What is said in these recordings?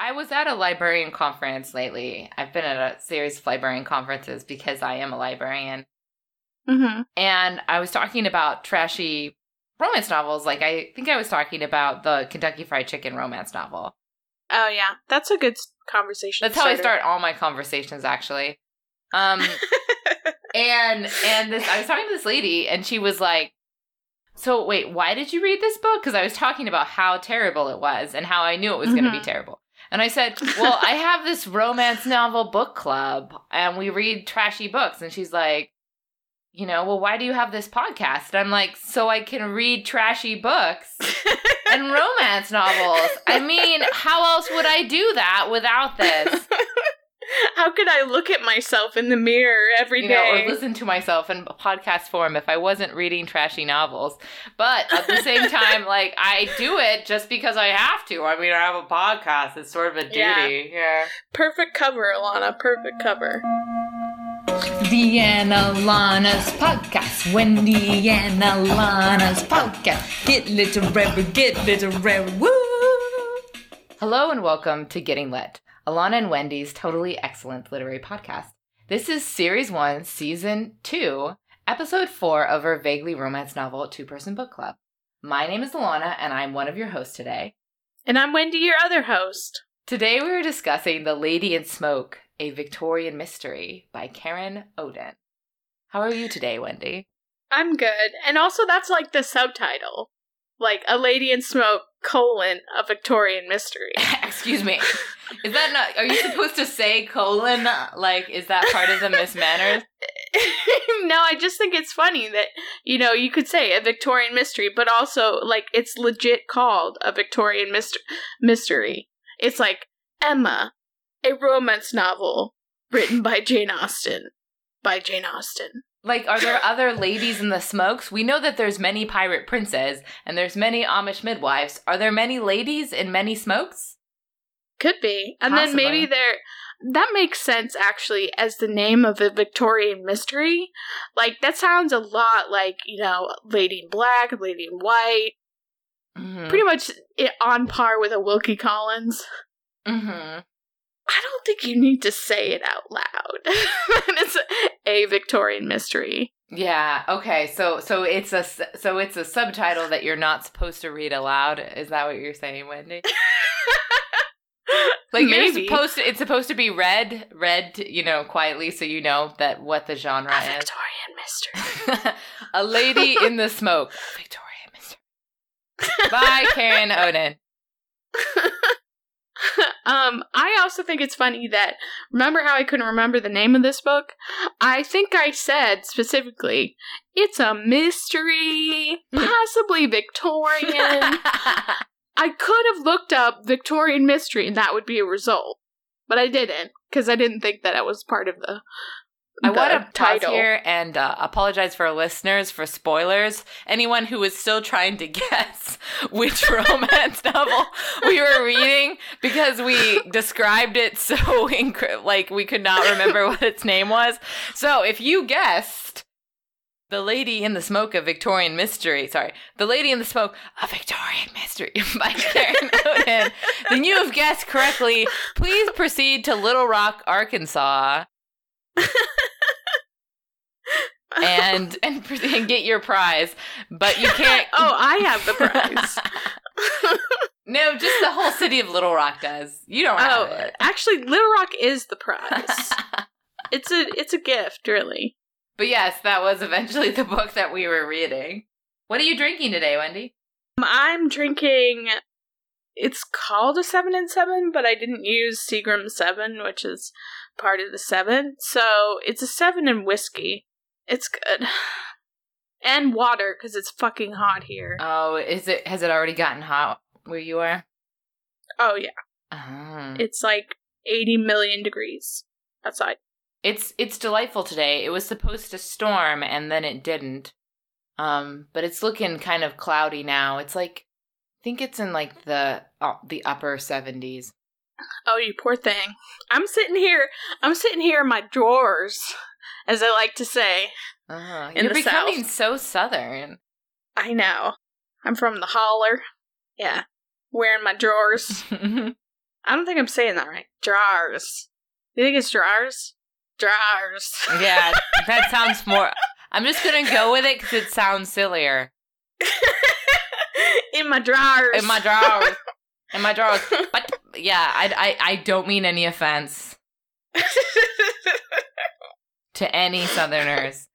I was at a librarian conference lately. I've been at a series of librarian conferences because I am a librarian. Mm-hmm. And I was talking about trashy romance novels. Like, I think I was talking about the Kentucky Fried Chicken romance novel. Oh yeah, that's a good conversation. That's how I start all my conversations, actually. Um, and and this, I was talking to this lady, and she was like, "So wait, why did you read this book?" Because I was talking about how terrible it was and how I knew it was going to be terrible. And I said, "Well, I have this romance novel book club, and we read trashy books." And she's like, "You know, well, why do you have this podcast?" And I'm like, "So I can read trashy books." and romance novels. I mean, how else would I do that without this? How could I look at myself in the mirror every You day? know, or listen to myself in podcast form if I wasn't reading trashy novels. But at the same time, like I do it just because I have to. I mean, I have a podcast. It's sort of a duty. Yeah. Yeah. Perfect cover, Ilana. Perfect cover. The Deanna Lana's podcast. Wendy and Ilana's podcast. Get literary, get literary. Woo! Hello and welcome to Getting Lit, Ilana and Wendy's totally excellent literary podcast. This is Series 1, Season 2, Episode 4 of our vaguely romance novel Two Person Book Club. My name is Ilana and I'm one of your hosts today. And I'm Wendy, your other host. Today we are discussing The Lady in Smoke, a Victorian Mystery by Karen Odden. How are you today, Wendy? I'm good. And also, that's like the subtitle. Like, A Lady in Smoke, colon, a Victorian mystery. Excuse me. Is that not? Are you supposed to say colon? Like, is that part of the Miss Manners? no, I just think it's funny that, you know, you could say a Victorian mystery, but also, like, it's legit called a Victorian myster- mystery. It's like Emma, a romance novel written by Jane Austen. By Jane Austen. Like, are there other ladies in the smokes? We know that there's many pirate princes and there's many Amish midwives. Are there many ladies in many smokes? Could be. And then maybe there. That makes sense, actually, as the name of a Victorian mystery. Like, that sounds a lot like, you know, Lady in Black, Lady in White. Mm-hmm. Pretty much on par with a Wilkie Collins. mm-hmm. I don't think you need to say it out loud. it's a Victorian mystery. Yeah. Okay. So, so it's a so it's a subtitle that you're not supposed to read aloud. Is that what you're saying, Wendy? Like you're Maybe. supposed to, it's supposed to be read, read, you know, quietly, so you know that what the genre a is. Victorian mystery. a lady in the smoke, Victorian Mystery, by Karen Odden. um, I also think it's funny that remember how I couldn't remember the name of this book? I think I said specifically, it's a mystery, possibly Victorian. I could have looked up Victorian mystery and that would be a result. But I didn't, because I didn't think that it was part of the, I want to pause here and uh, apologize for our listeners for spoilers. Anyone who is still trying to guess which romance novel we were reading because we described it so inc- like we could not remember what its name was. So if you guessed the Lady in the Smoke, a Victorian Mystery, sorry, The Lady in the Smoke, a Victorian Mystery by Karen Odden, then you have guessed correctly. Please proceed to Little Rock, Arkansas and and, and get your prize, but you can't. oh, I have the prize. no, just the whole city of Little Rock does. You don't have oh, it. actually, Little Rock is the prize. it's a it's a gift, really. but yes, that was eventually the book that we were reading. What are you drinking today, Wendy? Um, I'm drinking. It's called a seven and seven, but I didn't use Seagram seven, which is part of the seven. So it's a seven and whiskey. It's good, and water because it's fucking hot here. Oh, is it? Has it already gotten hot where you are? Oh yeah, Oh. it's like eighty million degrees outside. It's it's delightful today. It was supposed to storm and then it didn't. Um, but it's looking kind of cloudy now. It's like think it's in like the uh, the upper 70s. Oh, you poor thing. I'm sitting here. I'm sitting here in my drawers, as I like to say. Uh-huh. You're becoming South. so southern. I know. I'm from the holler. Yeah, wearing my drawers. I don't think I'm saying that right. Jars. You think it's drawers? Drawers. Yeah, that sounds more. I'm just gonna go with it because it sounds sillier. In my drawers. In my drawers. In my drawers. But yeah, I, I, I don't mean any offense to any Southerners.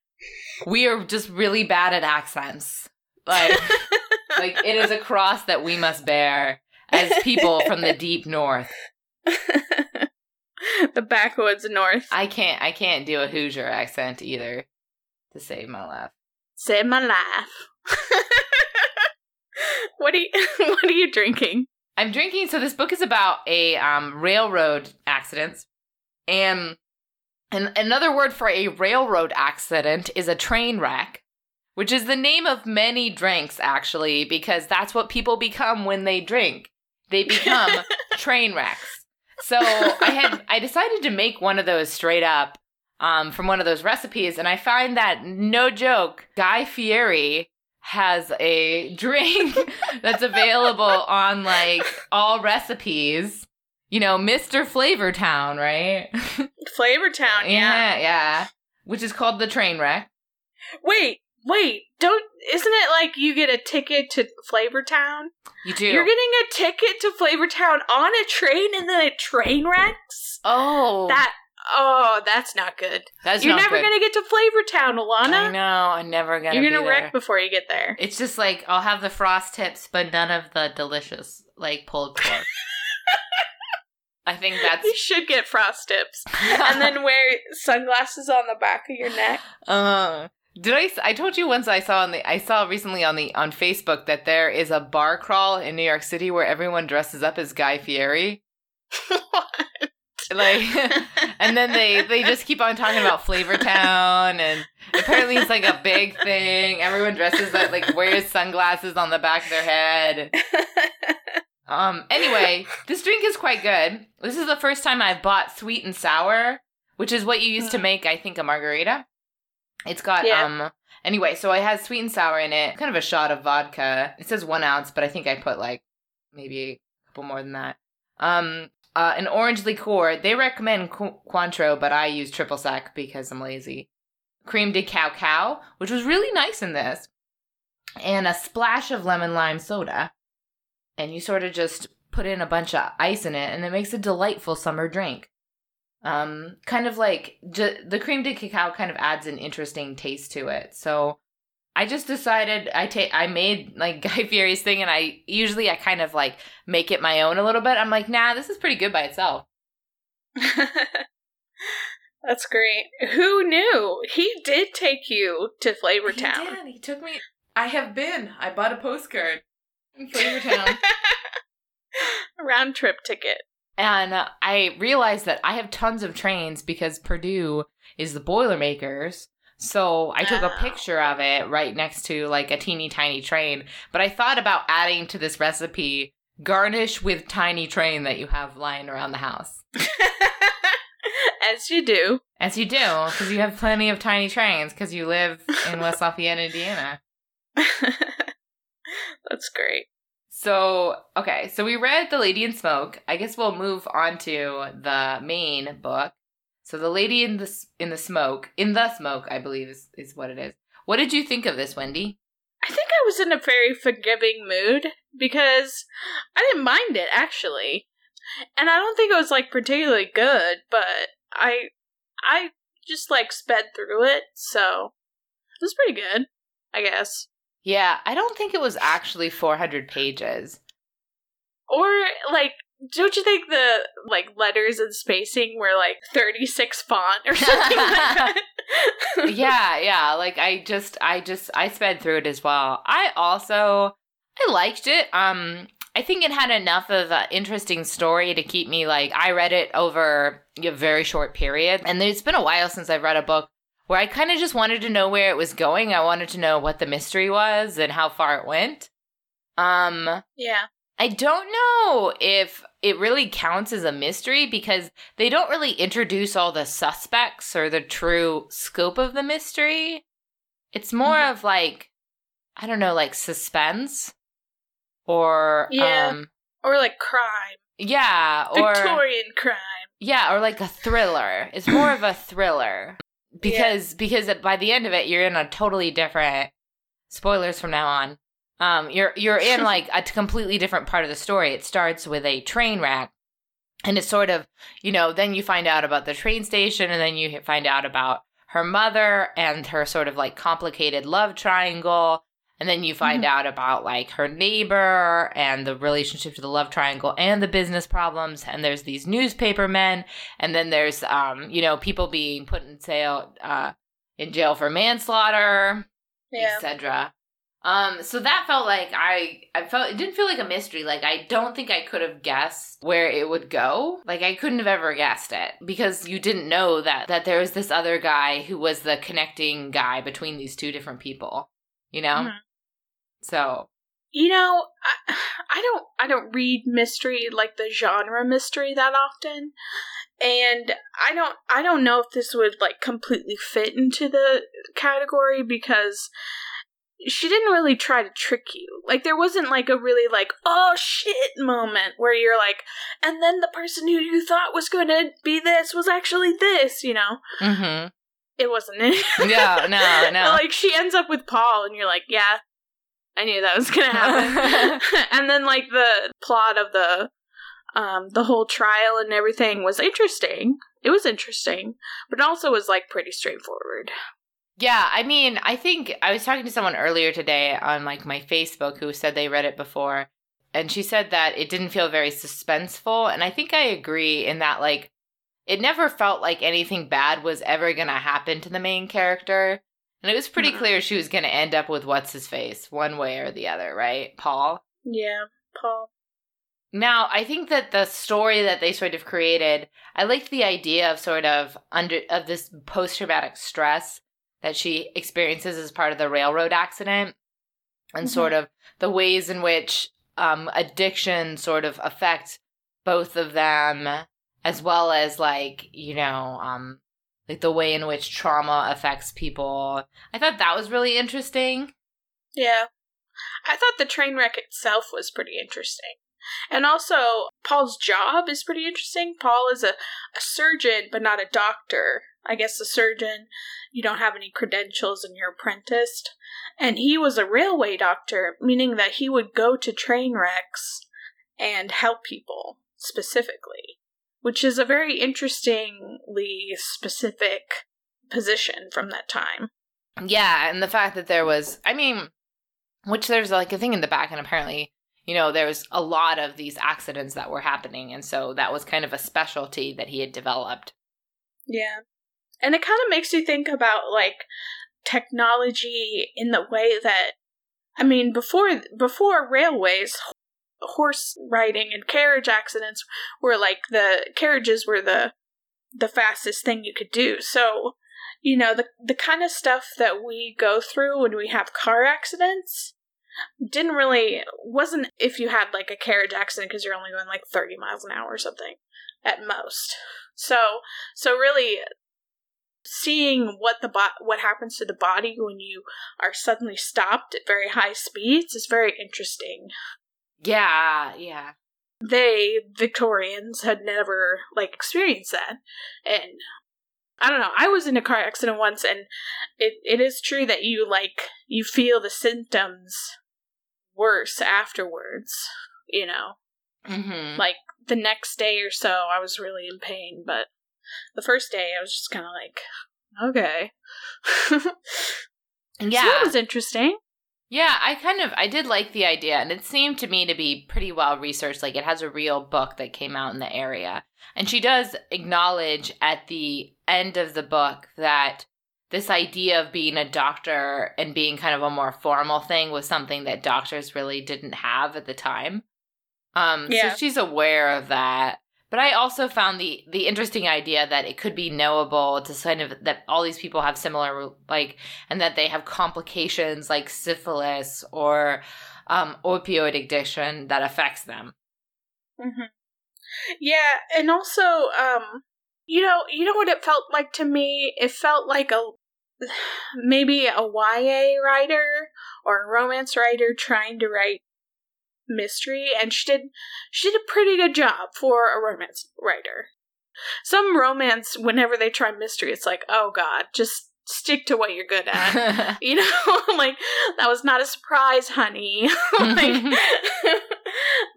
We are just really bad at accents. Like, like it is a cross that we must bear as people from the deep north. the backwoods north. I can't I can't do a Hoosier accent either to save my life. Save my life. what are you what are you drinking? I'm drinking so this book is about a um, railroad accidents and and another word for a railroad accident is a train wreck, which is the name of many drinks actually because that's what people become when they drink. They become train wrecks. So I had I decided to make one of those straight up um, from one of those recipes, and I find that no joke, Guy Fieri has a drink that's available on like all recipes. You know, Mr. Flavortown, right? Flavortown, yeah. yeah, yeah. Which is called the train wreck. Wait, wait, don't isn't it like you get a ticket to Flavortown? You do. You're getting a ticket to Flavortown on a train and then it train wrecks? oh, That oh, that's not good. that's You're not never good. gonna get to Flavortown, I Ilana. I know. I'm never gonna. You're gonna wreck before you get there. It's just like I'll have the frost tips, but none of the delicious like pulled pork. I think that's You should get frost tips. and then wear sunglasses on the back of your neck. Uh, did I? I told you once I saw on the I saw recently on the on Facebook that there is a bar crawl in New York City where everyone dresses up as Guy Fieri. Like, and then they they just keep on talking about Flavor Town, and apparently it's like a big thing. Everyone dresses up, like wears sunglasses on the back of their head. Um. Anyway, this drink is quite good. This is the first time I've bought sweet and sour, which is what you use to Mm. make, I think, a margarita. It's got Yeah. um. Anyway, so it has sweet and sour in it. Kind of a shot of vodka. It says one ounce, but I think I put like maybe a couple more than that. Um. Uh, an orange liqueur. They recommend Qu- Cointreau, but I use triple sec because I'm lazy. Crème de cacao, which was really nice in this, and a splash of lemon lime soda and you sort of just put in a bunch of ice in it and it makes a delightful summer drink um kind of like the crème de cacao kind of adds an interesting taste to it so i just decided i take i made like guy fieri's thing and i usually i kind of like make it my own a little bit i'm like nah this is pretty good by itself That's great. Who knew? He did take you to Flavortown. He did. He took me. I have been. I bought a postcard in Flavortown. Round trip ticket. And uh, I realized that I have tons of trains because Purdue is the Boilermakers. So I took a Oh. picture of it right next to like a teeny tiny train. But I thought about adding to this recipe garnish with tiny train that you have lying around the house. As you do. As you do, because you have plenty of tiny trains because you live in West Lafayette, Indiana. That's great. So, okay, so we read The Lady in Smoke. I guess we'll move on to the main book. So, The Lady in the in the Smoke, in the Smoke, I believe is is what it is. What did you think of this, Wendy? I think I was in a very forgiving mood because I didn't mind it actually. And I don't think it was like particularly good, but I I just like sped through it, so it was pretty good, I guess. Yeah, I don't think it was actually 400 pages. Or like don't you think the like letters and spacing were like 36 font or something like that? yeah, yeah, like I just I just I sped through it as well. I also I liked it. Um I think it had enough of an interesting story to keep me like I read it over a very short period. And it's been a while since I've read a book where I kind of just wanted to know where it was going. I wanted to know what the mystery was and how far it went. Um Yeah. I don't know if it really counts as a mystery because they don't really introduce all the suspects or the true scope of the mystery. It's more Mhm. of like I don't know, like suspense or Yeah. um Or like crime. Yeah, or Victorian crime. yeah, or like a thriller. It's more of a thriller because because by the end of it, you're in a totally different. Spoilers from now on. Um, you're you're in like a completely different part of the story. It starts with a train wreck, and it's sort of you know then you find out about the train station, and then you find out about her mother and her sort of like complicated love triangle. And then you find out about like her neighbor and the relationship to the love triangle and the business problems. And there's these newspaper men. And then there's, um, you know, people being put in jail, uh, in jail for manslaughter, Yeah. etc. Um, so that felt like I, I felt it didn't feel like a mystery. Like I don't think I could have guessed where it would go. Like I couldn't have ever guessed it because you didn't know that that there was this other guy who was the connecting guy between these two different people. You know, Mhm. so You know, I, I don't I don't read mystery like the genre mystery that often. And I don't I don't know if this would like completely fit into the category because she didn't really try to trick you. Like there wasn't like a really like oh shit moment where you're like and then the person who you thought was going to be this was actually this, you know. mm-hmm. It wasn't it. no, no, no. like she ends up with Paul and you're like, yeah, I knew that was going to happen. and then like the plot of the um the whole trial and everything was interesting. It was interesting, but it also was like pretty straightforward. Yeah, I mean, I think I was talking to someone earlier today on like my Facebook who said they read it before, and she said that it didn't feel very suspenseful, and I think I agree in that like it never felt like anything bad was ever going to happen to the main character. And it was pretty Mhm. clear she was going to end up with what's his face, one way or the other, right? Paul. Yeah, Paul. Now, I think that the story that they sort of created, I liked the idea of sort of under of this post traumatic stress that she experiences as part of the railroad accident, and Mhm. sort of the ways in which um, addiction sort of affects both of them, as well as like you know, um, like the way in which trauma affects people. I thought that was really interesting. Yeah. I thought the train wreck itself was pretty interesting. And also, Paul's job is pretty interesting. Paul is a, a surgeon, but not a doctor. I guess a surgeon, you don't have any credentials and you're apprenticed. And he was a railway doctor, meaning that he would go to train wrecks and help people specifically, which is a very interestingly specific position from that time. Yeah, and the fact that there was, I mean, which there's like a thing in the back, and apparently, you know, there was a lot of these accidents that were happening, and so that was kind of a specialty that he had developed. Yeah. And it kind of makes you think about like technology in the way that I mean before before railways horse riding and carriage accidents were like the carriages were the the fastest thing you could do. So, you know, the the kind of stuff that we go through when we have car accidents didn't really wasn't if you had like a carriage accident because you're only going like 30 miles an hour or something at most. So, so really seeing what the bo- what happens to the body when you are suddenly stopped at very high speeds is very interesting. Yeah, yeah. They Victorians had never like experienced that. And I don't know, I was in a car accident once and it, it is true that you like you feel the symptoms worse afterwards, you know. Mm-hmm. like the next day or so i was really in pain but the first day i was just kind of like okay so Yeah. that was interesting Yeah, I kind of I did like the idea and it seemed to me to be pretty well researched like it has a real book that came out in the area. And she does acknowledge at the end of the book that this idea of being a doctor and being kind of a more formal thing was something that doctors really didn't have at the time. Um Yeah. so she's aware of that. But I also found the the interesting idea that it could be knowable to kind of that all these people have similar like and that they have complications like syphilis or um, opioid addiction that affects them. hmm yeah and also um you know you know what it felt like to me it felt like a maybe a ya writer or a romance writer trying to write mystery and she did she did a pretty good job for a romance writer. Some romance whenever they try mystery it's like, "Oh god, just stick to what you're good at." you know, like that was not a surprise, honey. like,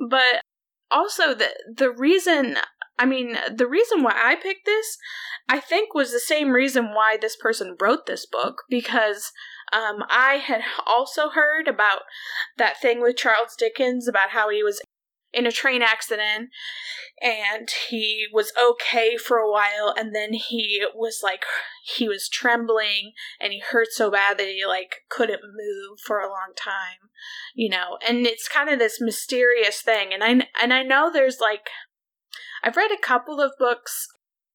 but also the the reason I mean, the reason why I picked this, I think, was the same reason why this person wrote this book because um, I had also heard about that thing with Charles Dickens about how he was in a train accident and he was okay for a while and then he was like he was trembling and he hurt so bad that he like couldn't move for a long time you know? And it's kind of this mysterious thing and i and i know there's like i've read a couple of books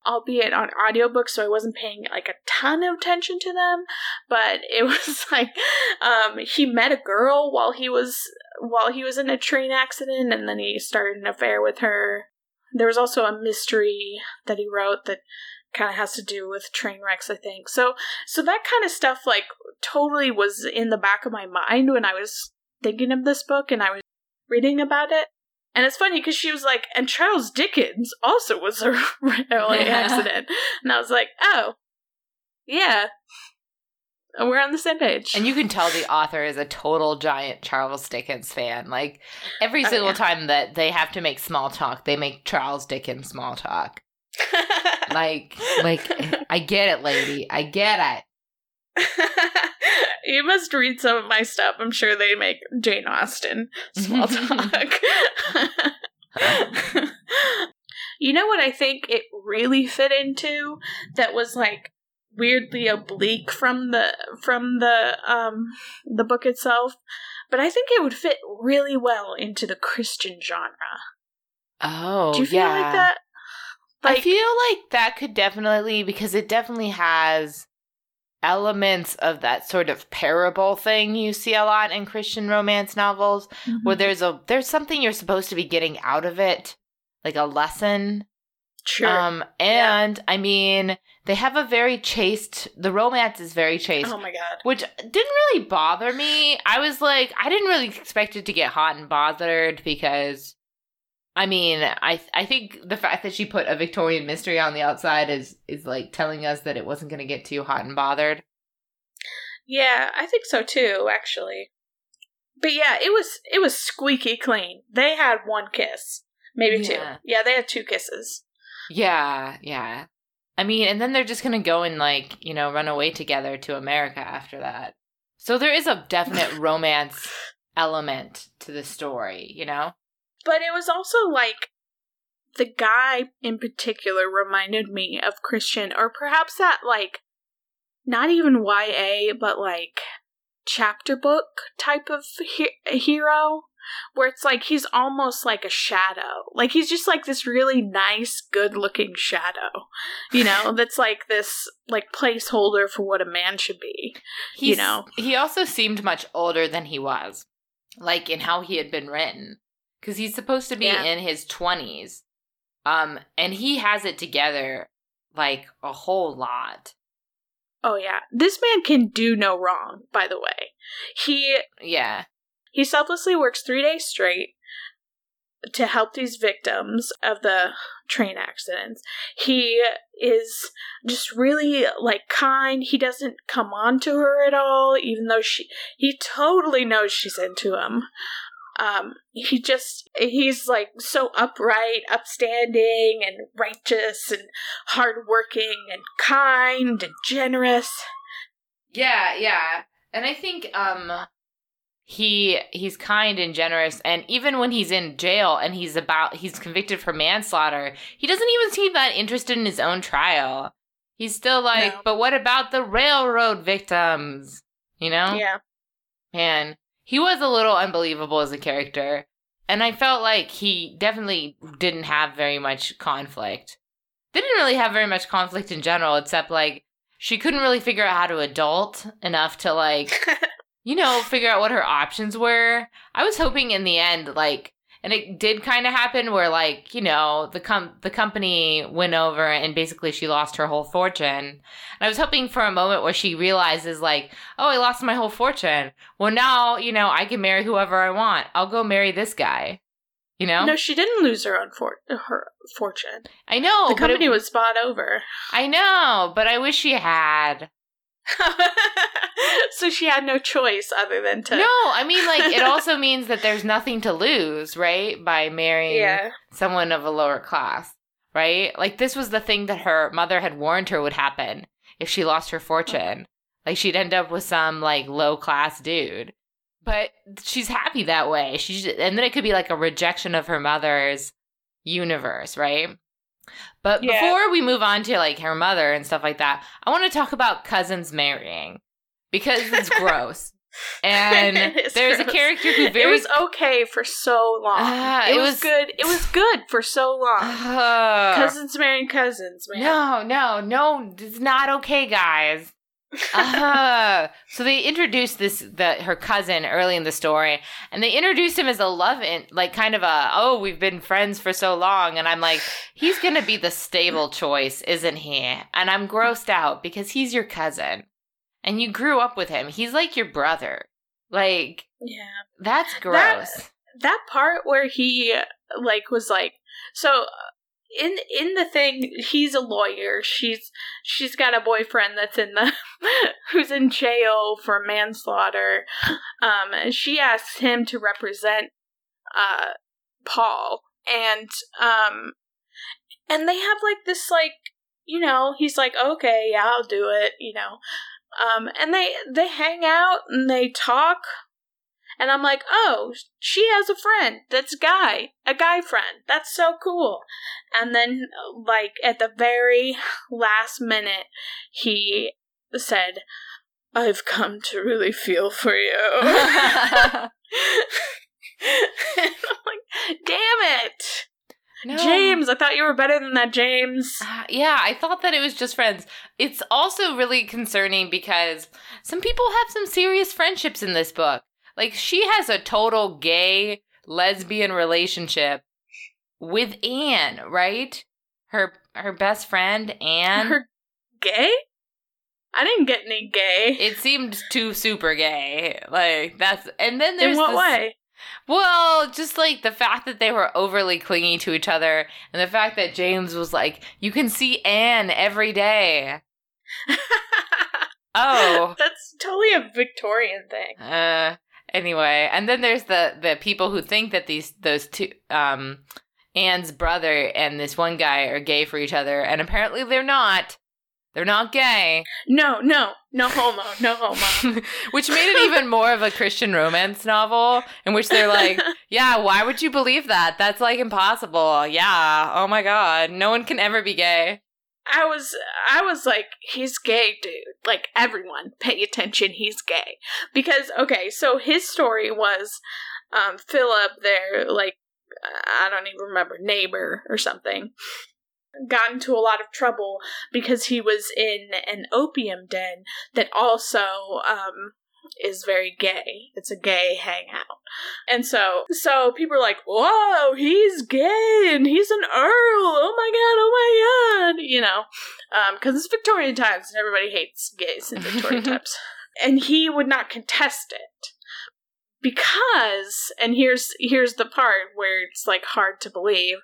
albeit on audiobooks so i wasn't paying like a ton of attention to them but it was like um he met a girl while he was while he was in a train accident and then he started an affair with her. There was also a mystery that he wrote that kind of has to do with train wrecks i think. So so that kind of stuff like totally was in the back of my mind when i was thinking of this book and i was reading about it and it's funny because she was like, and Charles Dickens also was a railway yeah. accident. And I was like, oh, yeah. And We're on the same page. And you can tell the author is a total giant Charles Dickens fan. Like, every oh, single oh, yeah. time that they have to make small talk, they make Charles Dickens small talk. like, like, I get it, lady. I get it. you must read some of my stuff. I'm sure they make Jane Austen small talk. you know what I think it really fit into that was like weirdly oblique from the from the um the book itself, but I think it would fit really well into the Christian genre. Oh, do you feel yeah. like that? Like, I feel like that could definitely because it definitely has elements of that sort of parable thing you see a lot in Christian romance novels mm-hmm. where there's a there's something you're supposed to be getting out of it like a lesson sure um and yeah. i mean they have a very chaste the romance is very chaste oh my god which didn't really bother me i was like i didn't really expect it to get hot and bothered because I mean, I I think the fact that she put a Victorian mystery on the outside is is like telling us that it wasn't going to get too hot and bothered. Yeah, I think so too, actually. But yeah, it was it was squeaky clean. They had one kiss, maybe yeah. two. Yeah, they had two kisses. Yeah, yeah. I mean, and then they're just going to go and like, you know, run away together to America after that. So there is a definite romance element to the story, you know? But it was also like the guy in particular reminded me of Christian, or perhaps that like not even YA, but like chapter book type of he- hero where it's like he's almost like a shadow. Like he's just like this really nice, good looking shadow. You know, that's like this like placeholder for what a man should be. He's, you know. He also seemed much older than he was. Like in how he had been written because he's supposed to be yeah. in his 20s um and he has it together like a whole lot oh yeah this man can do no wrong by the way he yeah he selflessly works three days straight to help these victims of the train accidents. He is just really like kind. He doesn't come on to her at all, even though she he totally knows she's into him um he just he's like so upright upstanding and righteous and hardworking and kind and generous. Yeah yeah. And i think um he he's kind and generous and even when he's in jail and he's about he's convicted for manslaughter he doesn't even seem that interested in his own trial. He's still like no. but what about the railroad victims? You know? Yeah. Man he was a little unbelievable as a character. And I felt like he definitely didn't have very much conflict. They didn't really have very much conflict in general, except like she couldn't really figure out how to adult enough to like, you know, figure out what her options were. I was hoping in the end, like, And it did kind of happen where like, you know, the com- the company went over and basically she lost her whole fortune. And I was hoping for a moment where she realizes like, "Oh, I lost my whole fortune. Well, now, you know, I can marry whoever I want. I'll go marry this guy." You know? No, she didn't lose her own for- her fortune. I know. the but it- company was bought over. I know, but I wish she had. so she had no choice other than to No, I mean like it also means that there's nothing to lose, right? By marrying Yeah. someone of a lower class, right? Like this was the thing that her mother had warned her would happen if she lost her fortune. Like she'd end up with some like low class dude. But she's happy that way. She's and then it could be like a rejection of her mother's universe, right? But Yeah. before we move on to like her mother and stuff like that, I want to talk about cousins marrying because it's gross. And It there's a character who It was okay for so long. Ah, it, it was, was- good. It was good for so long. Ugh. cousins marrying cousins, man. No, no, no, it's not okay, guys. Uh, so they introduced this the her cousin early in the story, and they introduced him as a love in like kind of a oh we've been friends for so long, and I'm like he's gonna be the stable choice, isn't he? And I'm grossed out because he's your cousin, and you grew up with him. He's like your brother. Like Yeah. that's gross. that part where he like was like so uh, in in the thing he's a lawyer she's she's got a boyfriend that's in the who's in jail for manslaughter um she asks him to represent uh paul and um and they have like this like you know he's like okay yeah i'll do it you know um and they they hang out and they talk and I'm like, oh, she has a friend that's a guy, a guy friend. That's so cool. And then, like, at the very last minute, he said, I've come to really feel for you. and I'm like, damn it. No. James, I thought you were better than that, James. Uh, yeah, I thought that it was just friends. It's also really concerning because some people have some serious friendships in this book. Like she has a total gay lesbian relationship with Anne, right? Her her best friend Anne. Her gay? I didn't get any gay. it seemed too super gay. Like that's and then there's In what this- way? Well, just like the fact that they were overly clingy to each other, and the fact that James was like, "You can see Anne every day." Oh, That's totally a Victorian thing. Uh anyway, and then there's the the people who think that these those two um Anne's brother and this one guy are gay for each other and apparently they're not. They're not gay, No, no, no homo, no homo. which made it even more of a Christian romance novel in which they're like, "Yeah, why would you believe that? That's like impossible." Yeah. Oh my god, no one can ever be gay. I was, I was like, he's gay, dude. Like everyone, pay attention, he's gay. Because okay, so his story was, um, Philip, their like, I don't even remember neighbor or something, got into a lot of trouble because he was in an opium den that also, um, is very gay. It's a gay hangout. And so so people are like, Whoa, he's gay and he's an earl. Oh my god, oh my god you know. Um, because it's Victorian times and everybody hates gays in Victorian times. And he would not contest it. Because and here's here's the part where it's like hard to believe,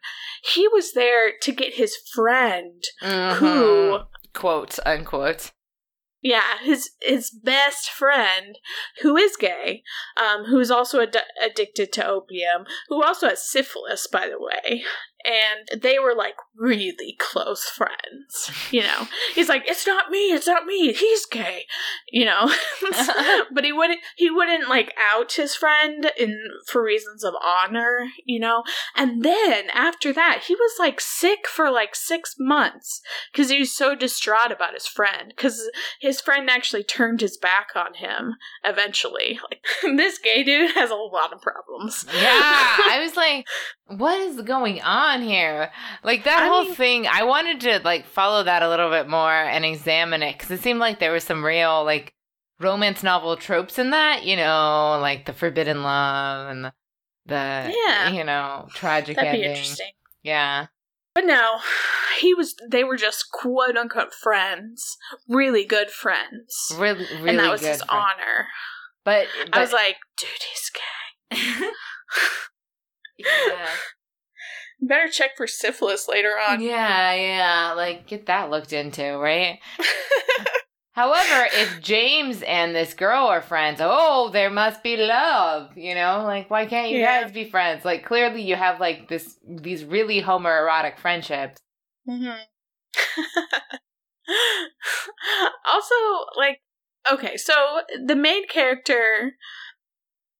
he was there to get his friend who Mhm. quote unquote. yeah, his his best friend, who is gay, um, who's also ad- addicted to opium, who also has syphilis, by the way, and they were like really close friends. You know, he's like, "It's not me, it's not me, he's gay," you know, but he wouldn't he wouldn't like out his friend in for reasons of honor, you know. And then after that, he was like sick for like six months because he was so distraught about his friend because his friend actually turned his back on him eventually. Like this gay dude has a lot of problems. Yeah, I was like, what is going on here? Like that I whole mean- thing, I wanted to like follow that a little bit more and examine it because it seemed like there was some real like romance novel tropes in that, you know, like the forbidden love and the the Yeah. you know tragic That'd be ending. interesting. Yeah. But no, he was. They were just quote unquote friends, really good friends, Really, really and that was his friend. honor. But, but I was like, dude, he's gay. yeah. Better check for syphilis later on. yeah, yeah, like get that looked into, right? However, if James and this girl are friends, oh, there must be love, you know? Like why can't you Yeah. guys be friends? Like clearly you have like this these really homoerotic friendships. hmm also, like, okay, so the main character,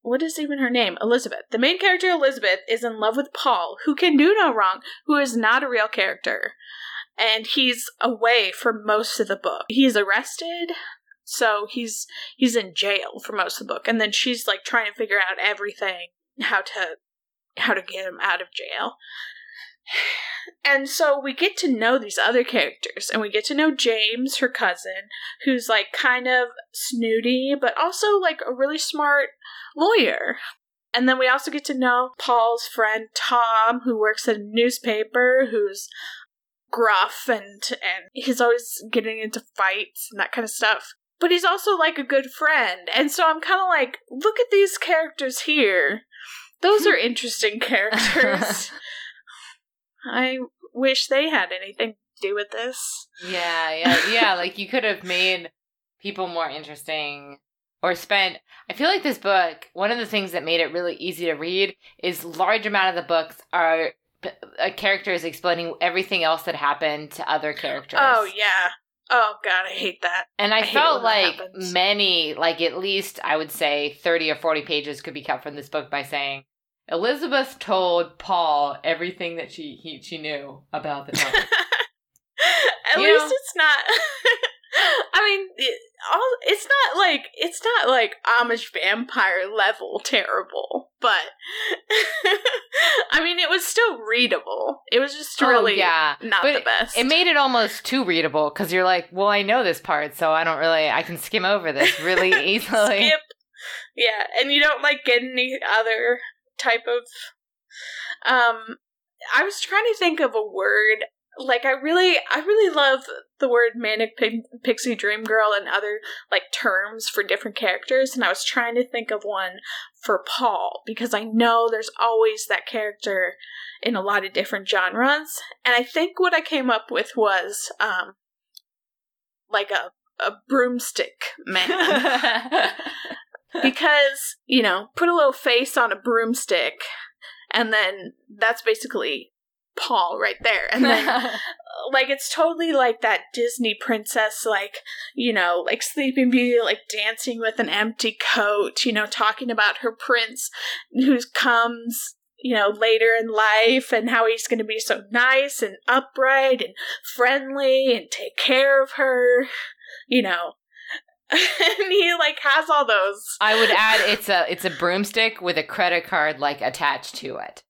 what is even her name? Elizabeth. The main character, Elizabeth, is in love with Paul, who can do no wrong, who is not a real character. And he's away for most of the book. He's arrested, so he's he's in jail for most of the book. And then she's like trying to figure out everything, how to how to get him out of jail. And so we get to know these other characters, and we get to know James, her cousin, who's like kind of snooty, but also like a really smart lawyer. And then we also get to know Paul's friend Tom, who works at a newspaper, who's gruff and and he's always getting into fights and that kind of stuff. But he's also like a good friend. And so I'm kind of like, look at these characters here. Those are interesting characters. I wish they had anything to do with this. Yeah, yeah, yeah. like you could have made people more interesting or spent. I feel like this book. One of the things that made it really easy to read is large amount of the books are a character is explaining everything else that happened to other characters. Oh yeah. Oh god, I hate that. And I, I felt like many, like at least I would say 30 or 40 pages could be cut from this book by saying Elizabeth told Paul everything that she he, she knew about the topic. At You least know? it's not. I mean, it, all, it's not like it's not like Amish vampire level terrible, but I mean, it was still readable. It was just oh, really oh, yeah. not But the best. It made it almost too readable because you're like, well, I know this part, so I don't really, I can skim over this really easily. Skip. Yeah, and you don't like get any other type of. Um, I was trying to think of a word. Like I really, I really love the word manic pi- pixie dream girl and other like terms for different characters, and I was trying to think of one for Paul because I know there's always that character in a lot of different genres, and I think what I came up with was um, like a a broomstick man because you know put a little face on a broomstick and then that's basically paul right there. And then like it's totally like that disney princess like you know like sleeping beauty like dancing with an empty coat you know talking about her prince who comes you know later in life and how he's going to be so nice and upright and friendly and take care of her you know and he like has all those I would add it's a it's a broomstick with a credit card like attached to it.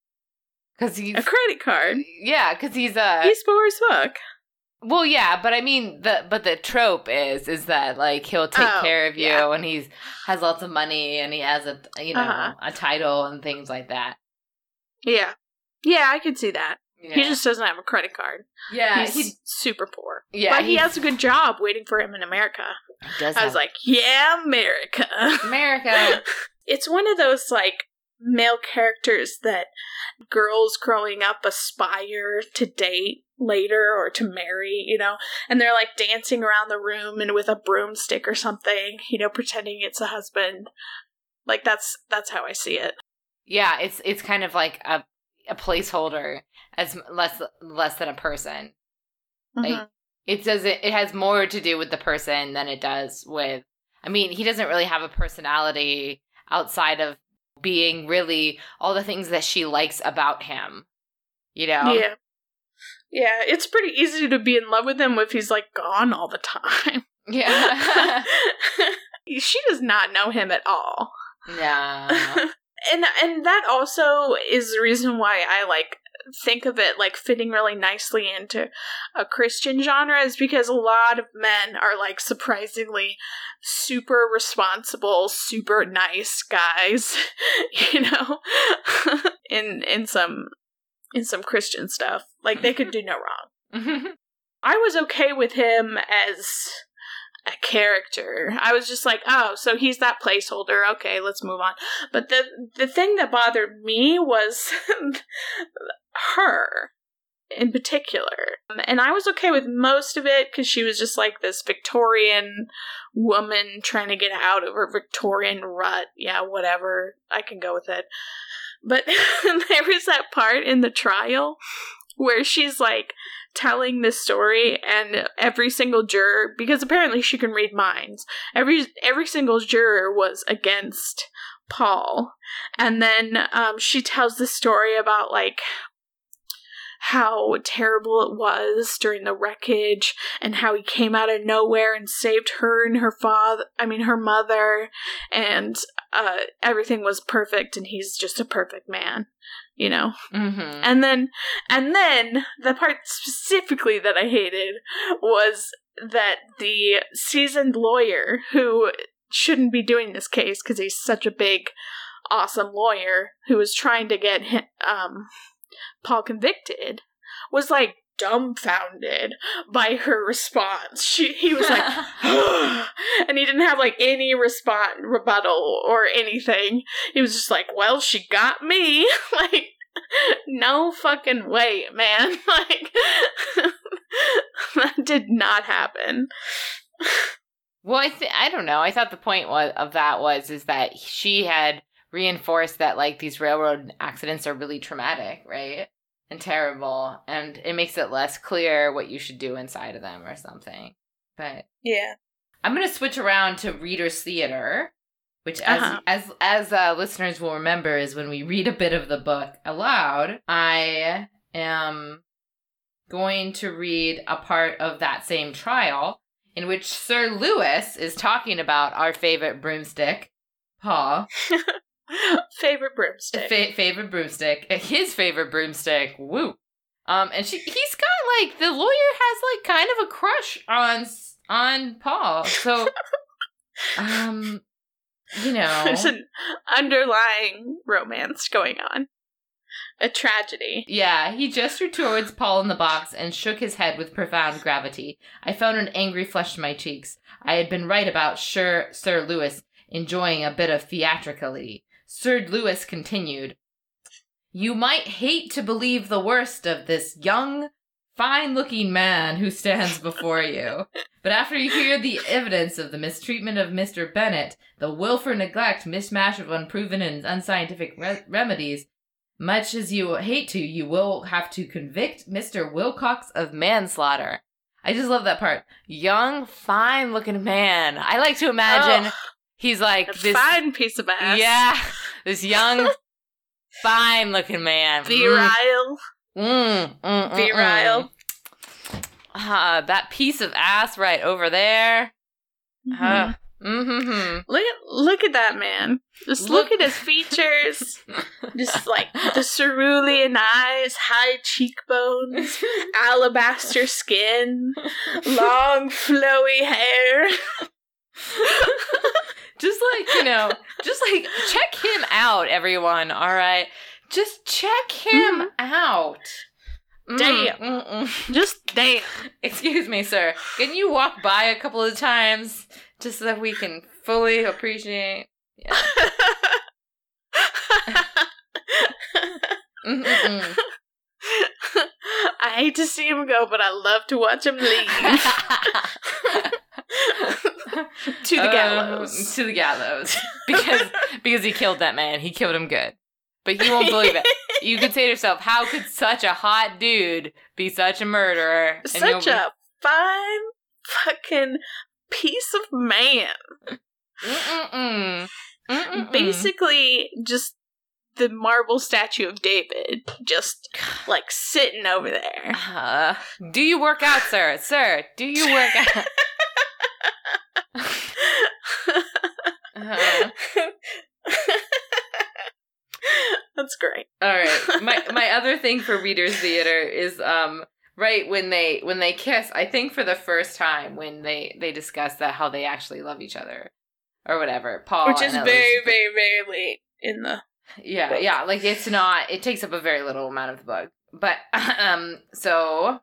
Cause he's a credit card yeah, cause he's a he's poor as fuck well yeah, but I mean the but the trope is is that like he'll take Oh, care of you yeah. and he's has lots of money and he has a you know Uh-huh. a title and things like that. yeah yeah i can see that Yeah. he just doesn't have a credit card yeah he's he super poor yeah but he has a good job waiting for him in america does i was have- like yeah america America. it's one of those like male characters that girls growing up aspire to date later or to marry, you know, and they're like dancing around the room and with a broomstick or something, you know, pretending it's a husband. Like that's that's how I see it. Yeah, it's it's kind of like a a placeholder as less less than a person. Like Mhm. It says it, it has more to do with the person than it does with I mean, he doesn't really have a personality outside of being really all the things that she likes about him. You know? Yeah. Yeah, it's pretty easy to be in love with him if he's like gone all the time. Yeah. she does not know him at all. yeah. and and that also is the reason why I like think of it like fitting really nicely into a Christian genre is because a lot of men are like surprisingly super responsible, super nice guys, you know, in in some in some Christian stuff. Like they could do no wrong. I was okay with him as a character. I was just like, oh, so he's that placeholder. Okay, let's move on. But the the thing that bothered me was her in particular. Um, and I was okay with most of it because she was just like this Victorian woman trying to get out of her Victorian rut. Yeah, whatever. I can go with it. But there was that part in the trial where she's like telling this story and every single juror because apparently she can read minds. Every every single juror was against paul. And then um, she tells the story about like how terrible it was during the wreckage and how he came out of nowhere and saved her and her father i mean her mother and uh, everything was perfect and he's just a perfect man you know mm-hmm. and then and then the part specifically that i hated was that the seasoned lawyer who shouldn't be doing this case because he's such a big awesome lawyer who was trying to get him, um Paul convicted was like dumbfounded by her response. She he was like and he didn't have like any response rebuttal or anything. He was just like, "Well, she got me." like no fucking way, man. Like that did not happen. Well, I th- I don't know. I thought the point was of that was is that she had reinforced that like these railroad accidents are really traumatic, right? And terrible, and it makes it less clear what you should do inside of them or something. But yeah, I'm gonna switch around to readers theater, which as Uh-huh. as as uh, listeners will remember is when we read a bit of the book aloud. I am going to read a part of that same trial in which Sir Lewis is talking about our favorite broomstick, Paul. favorite broomstick. Fa- favorite broomstick, his favorite broomstick. Woo. Um, and she, he's got like the lawyer has like kind of a crush on on Paul. So, um, you know, There's an underlying romance going on. A tragedy. yeah, he gestured towards Paul in the box and shook his head with profound gravity. I felt an angry flush to my cheeks. I had been right about Sir Sir Lewis enjoying a bit of theatricality. Sir Lewis continued, You might hate to believe the worst of this young, fine looking man who stands before you. But after you hear the evidence of the mistreatment of Mr. Bennett, the willful neglect, mismatch of unproven and unscientific re- remedies, much as you hate to, you will have to convict Mr. Wilcox of manslaughter. I just love that part. Young, fine looking man. I like to imagine Ugh, he's like this. fine piece of ass. Yeah, this young, fine looking man. Virile. Mm, mm, mm, Virile. mm. Ah, that piece of ass right over there. Mhm. Uh, mm-hmm. Look at look at that man. Just look, Look- at his features. Just like the cerulean eyes, high cheekbones, alabaster skin, long flowy hair. just like you know just like check him out everyone all right just check him out Mm, Damn. mm, mm. Just damn. excuse me sir can you walk by a couple of times just so that we can fully appreciate yeah. Mm, mm, mm. I hate to see him go, but I love to watch him leave to the Um, gallows. to the gallows because because he killed that man he killed him good but you won't believe it you could say to yourself how could such a hot dude be such a murderer Such be- a fine fucking piece of man. Mm-mm-mm. Mm-mm-mm. Basically, just the marble statue of David, just like sitting over there. Uh, do you work out, sir? Sir, do you work out? Uh, That's great. All right. My my other thing for readers theater is um right when they when they kiss, I think for the first time when they they discuss that how they actually love each other or whatever. Paul Which is very, very, very late in the. Yeah, book. yeah, like it's not it takes up a very little amount of the book. But um so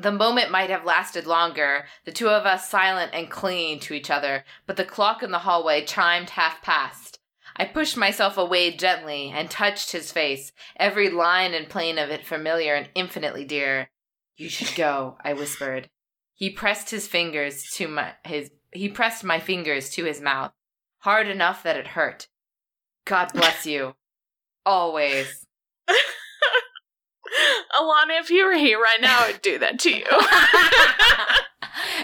the moment might have lasted longer, the two of us silent and clinging to each other, but the clock in the hallway chimed half past. I pushed myself away gently and touched his face, every line and plane of it familiar and infinitely dear. You should go, I whispered. He pressed his fingers to my his he pressed my fingers to his mouth, hard enough that it hurt. God bless you. Always. Ilana, if you were here right now, I'd do that to you.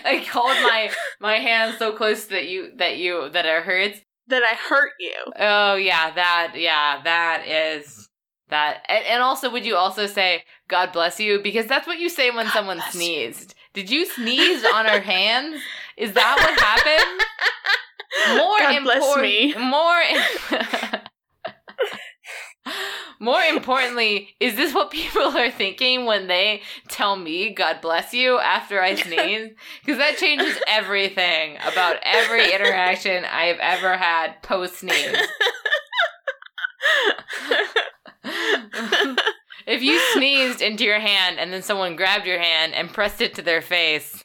I hold my my hand so close that you that you that it hurts. that I hurt you. Oh yeah, that yeah, that is that. And, and also, would you also say "God bless you"? Because that's what you say when God someone bless you. sneezed. Did you sneeze on her hands? Is that what happened? More God bless important. me. More. More importantly, is this what people are thinking when they tell me "God bless you" after I sneeze? Because that changes everything about every interaction I have ever had post sneeze. if you sneezed into your hand and then someone grabbed your hand and pressed it to their face,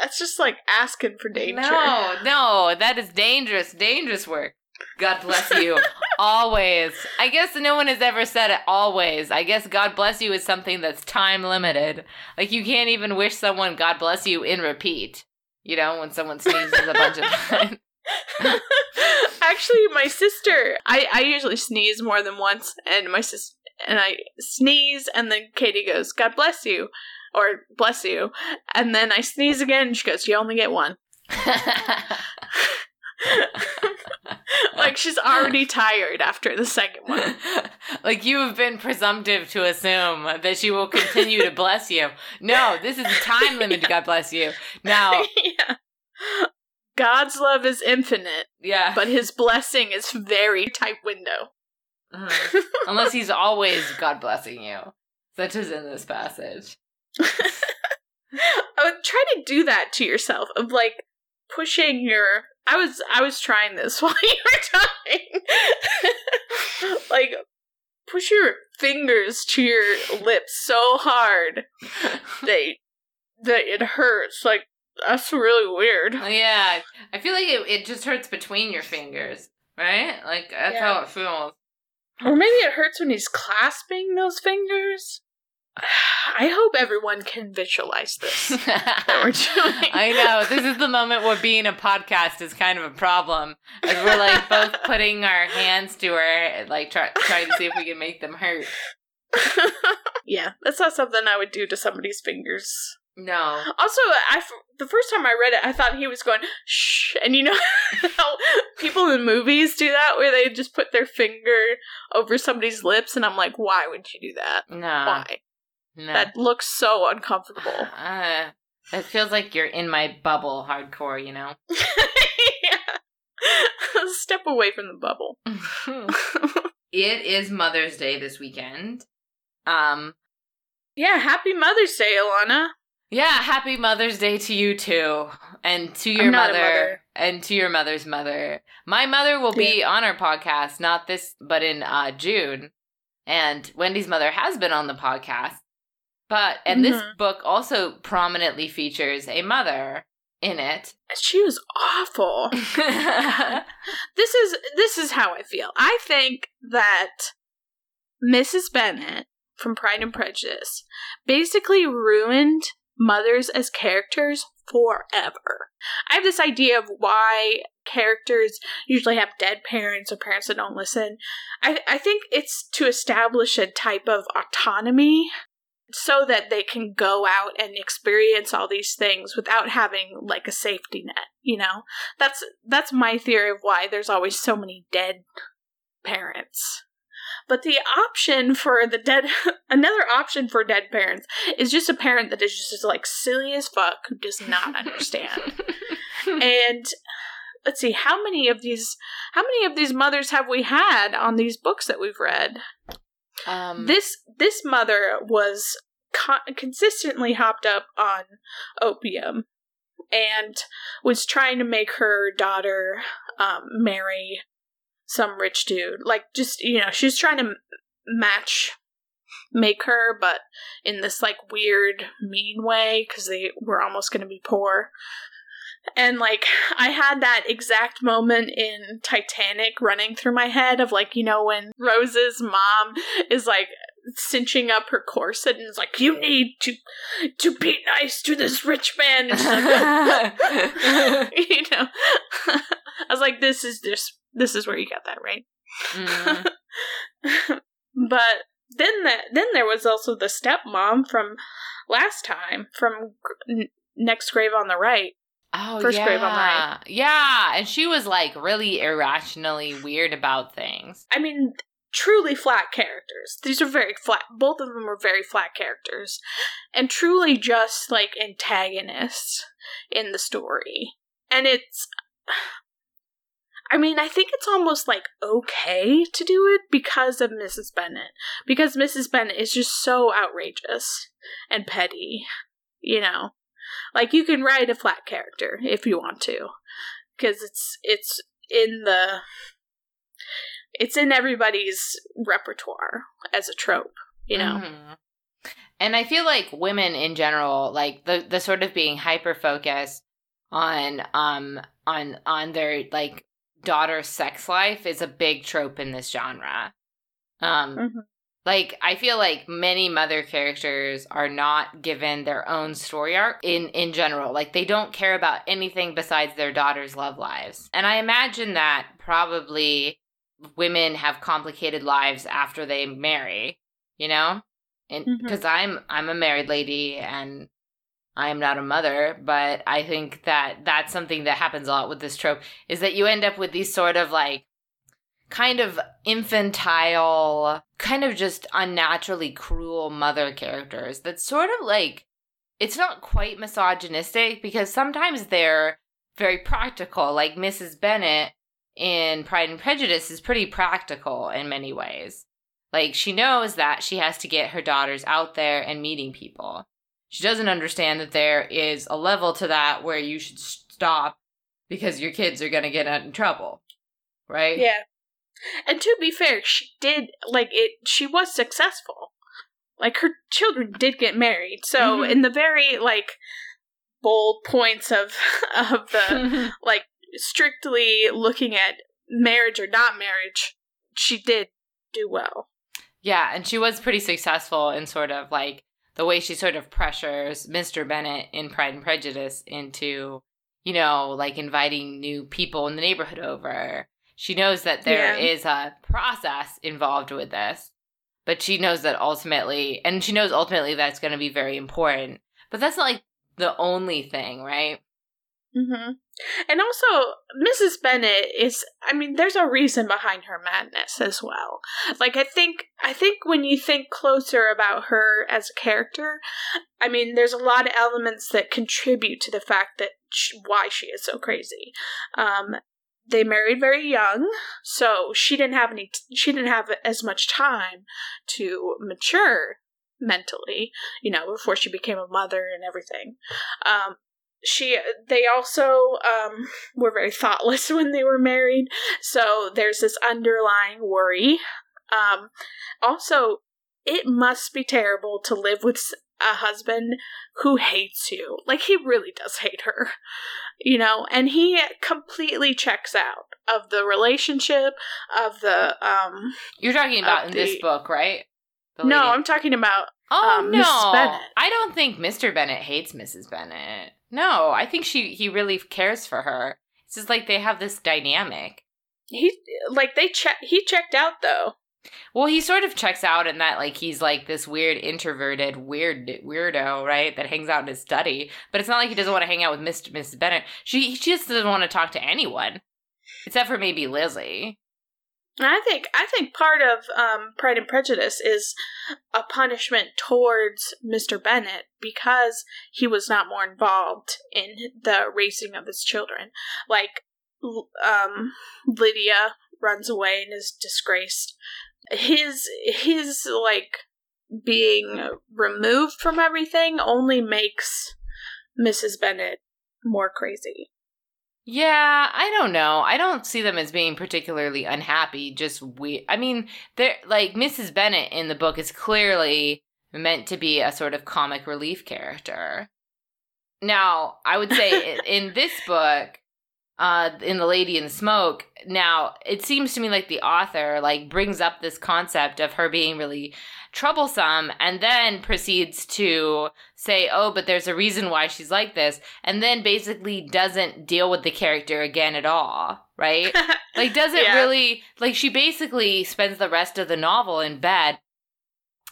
That's just like asking for danger. no, no, that is dangerous, dangerous work. God bless you. always. I guess no one has ever said it always. I guess God bless you is something that's time limited. Like you can't even wish someone God bless you in repeat. You know, when someone sneezes a bunch of times. Actually, my sister, I, I usually sneeze more than once, and my sis and I sneeze, and then Katie goes, "God bless you," or "Bless you," and then I sneeze again, and she goes, "You only get one." like she's already tired after the second one. like you have been presumptive to assume that she will continue to bless you. No, this is a time limit to God bless you. Now, yeah. God's love is infinite, yeah. but his blessing is very tight window. Mhm. Unless he's always God blessing you, such as in this passage. I would try to do that to yourself of like pushing your I was I was trying this while you were talking. like push your fingers to your lips so hard that that it hurts. Like that's really weird. Oh, yeah, I feel like it, it just hurts between your fingers, right? Like that's Yeah. how it feels. Or maybe it hurts when he's clasping those fingers. I hope everyone can visualize this that we're doing. I know. This is the moment where being a podcast is kind of a problem. As we're like both putting our hands to her, like try, trying to see if we can make them hurt. yeah, that's not something I would do to somebody's fingers. No. Also, I the first time I read it, I thought he was going shh, and you know how people in movies do that, where they just put their finger over somebody's lips, and I'm like, why would you do that? No. Why? No. That looks so uncomfortable. Uh, it feels like you're in my bubble hardcore, you know? yeah. Step away from the bubble. it is Mother's Day this weekend. Um, yeah, happy Mother's Day, Ilana. yeah, happy Mother's Day to you too. And to your I'm not a mother, mother. and to your mother's mother. My mother will be on our podcast, not this, but in uh, June. And Wendy's mother has been on the podcast. But, and this Mhm. book also prominently features a mother in it. She was awful. this is this is how I feel. I think that Mrs. Bennet from Pride and Prejudice basically ruined mothers as characters forever. I have this idea of why characters usually have dead parents or parents that don't listen. I I think it's to establish a type of autonomy so that they can go out and experience all these things without having like a safety net, you know? That's that's my theory of why there's always so many dead parents. But the option for the dead another option for dead parents is just a parent that is just like silly as fuck who does not understand. and let's see how many of these how many of these mothers have we had on these books that we've read Um, this this mother was co- consistently hopped up on opium and was trying to make her daughter um, marry some rich dude. Like just you know she was trying to m- match make her but in this like weird mean way because they were almost going to be poor. And like I had that exact moment in Titanic running through my head of like, you know, when Rose's mom is like cinching up her corset and is like, You need to to be nice to this rich man you know. I was like, This is just this is where you got that right. mm, but then that then there was also the stepmom from last time from N- Next Grave on the Right. oh First yeah, grave on the right. yeah, and she was like really irrationally weird about things. I mean, truly flat characters. These are very flat. Both of them are very flat characters, and truly just like antagonists in the story. And it's. I mean, I think it's almost like okay to do it because of Mrs. Bennet. Because Mrs. Bennet is just so outrageous and petty, you know. Like you can write a flat character if you want to because it's it's in the it's in everybody's repertoire as a trope, you know. Mhm. And I feel like women in general, like the the sort of being hyper focused on um on on their like daughter's sex life is a big trope in this genre. Um Mhm. like I feel like many mother characters are not given their own story arc in in general. Like they don't care about anything besides their daughter's love lives. And I imagine that probably women have complicated lives after they marry, you know? And mm-hmm. because I'm I'm a married lady and I am not a mother, but I think that that's something that happens a lot with this trope is that you end up with these sort of like kind of infantile, kind of just unnaturally cruel mother characters that sort of like it's not quite misogynistic because sometimes they're very practical. Like Mrs. Bennet in Pride and Prejudice is pretty practical in many ways. Like she knows that she has to get her daughters out there and meeting people. She doesn't understand that there is a level to that where you should stop because your kids are going to get in trouble. Right? Yeah. And to be fair, she did like it she was successful. Like her children did get married. So Mhm. in the very like bold points of of the like strictly looking at marriage or not marriage, she did do well. Yeah, and she was pretty successful in sort of like the way she sort of pressures Mr. Bennet in Pride and Prejudice into, you know, like inviting new people in the neighborhood over. She knows that there Yeah. is a process involved with this, but she knows that ultimately, and she knows ultimately that's going to be very important. But that's not like the only thing, right? hmm And also, Mrs. Bennet is, I mean, there's a reason behind her madness as well. Like, I think, I think when you think closer about her as a character, I mean, there's a lot of elements that contribute to the fact that sh why she is so crazy. Um, they married very young, so she didn't have any, she didn't have as much time to mature mentally, you know, before she became a mother and everything. Um, she they also um were very thoughtless when they were married so there's this underlying worry um also it must be terrible to live with a husband who hates you like he really does hate her you know and he completely checks out of the relationship of the um You're talking about in this book, right? No i'm talking about Oh um, no. I don't think Mr. Bennet hates Mrs. Bennet. No, I think she he really cares for her. It's just like they have this dynamic. he like they check he checked out though Well, he sort of checks out in that like he's like this weird introverted weird weirdo, right? That hangs out in his study, but it's not like he doesn't want to hang out with Mr. Mrs. Bennet. She she just doesn't want to talk to anyone, except for maybe Lizzie. I think I think part of um, Pride and Prejudice is a punishment towards Mr. Bennet because he was not more involved in the raising of his children. Like um, Lydia runs away and is disgraced. His his like being removed from everything only makes Mrs. Bennet more crazy. Yeah, I don't know. I don't see them as being particularly unhappy. Just we. I mean, they're like Mrs. Bennet in the book is clearly meant to be a sort of comic relief character. Now, I would say in this book, uh, in the Lady in Smoke, now it seems to me like the author like brings up this concept of her being really troublesome and then proceeds to say, oh, but there's a reason why she's like this, and then basically doesn't deal with the character again at all, right? like, doesn't yeah. really, like, she basically spends the rest of the novel in bed.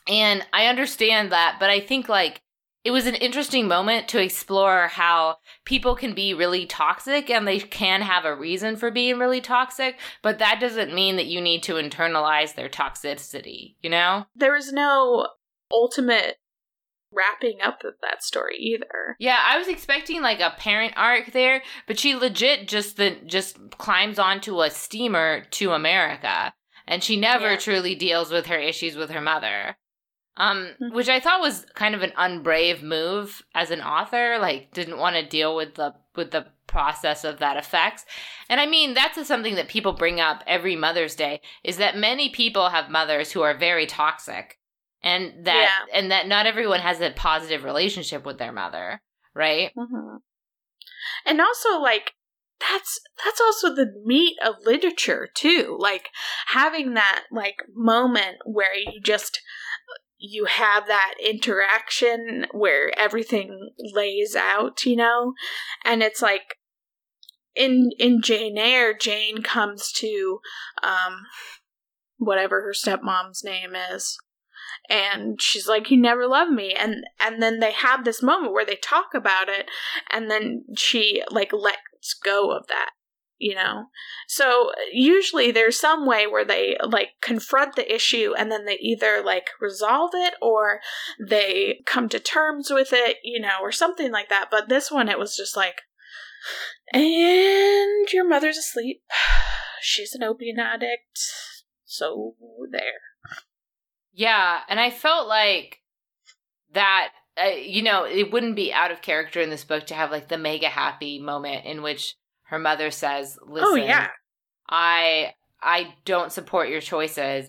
And I understand that, but I think, like, it was an interesting moment to explore how people can be really toxic and they can have a reason for being really toxic, but that doesn't mean that you need to internalize their toxicity, you know? There is no ultimate wrapping up of that story either. Yeah, I was expecting like a parent arc there, but she legit just the just climbs onto a steamer to America and she never yeah. truly deals with her issues with her mother um mm-hmm. which i thought was kind of an unbrave move as an author like didn't want to deal with the with the process of that effects and i mean that's something that people bring up every mother's day is that many people have mothers who are very toxic and that yeah. and that not everyone has a positive relationship with their mother right mm-hmm. and also like that's that's also the meat of literature too like having that like moment where you just you have that interaction where everything lays out, you know? And it's like in in Jane Eyre, Jane comes to um whatever her stepmom's name is. And she's like, You never loved me and and then they have this moment where they talk about it and then she like lets go of that you know? So usually there's some way where they like confront the issue and then they either like resolve it or they come to terms with it you know or something like that. But this one it was just like and your mother's asleep. She's an opium addict. So there. Yeah and i felt like that uh, you know it wouldn't be out of character in this book to have like the mega happy moment in which her mother says, oh, "Listen, oh yeah, I I don't support your choices,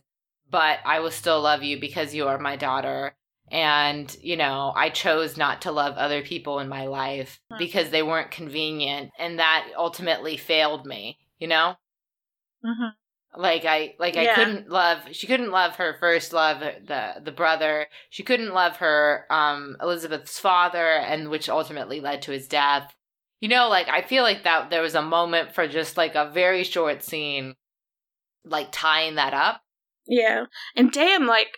but I will still love you because you are my daughter." And, you know, I chose not to love other people in my life huh. because they weren't convenient. And that ultimately failed me, you know? Mm-hmm. Like I like yeah. I couldn't love she couldn't love her first love the the brother. She couldn't love her um Elizabeth's father and which ultimately led to his death. You know, like I feel like that there was a moment for just like a very short scene, like tying that up. Yeah. And damn, like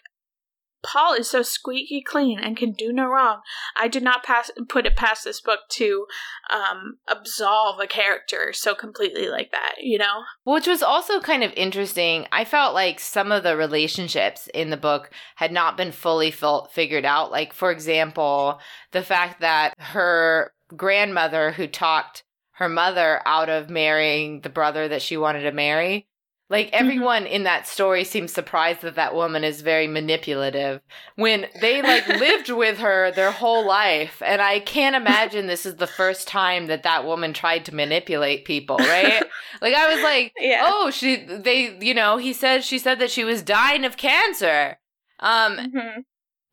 Paul is so squeaky clean and can do no wrong. I did not pass put it past this book to um absolve a character so completely like that, you know? Which was also kind of interesting. I felt like some of the relationships in the book had not been fully felt, figured out. Like for example, the fact that her grandmother who talked her mother out of marrying the brother that she wanted to marry. Like mm-hmm. everyone in that story seems surprised that that woman is very manipulative when they like lived with her their whole life. And I can't imagine this is the first time that that woman tried to manipulate people, right? like I was like, yeah. oh, she, they, you know, he said, she said that she was dying of cancer. Um, mm-hmm.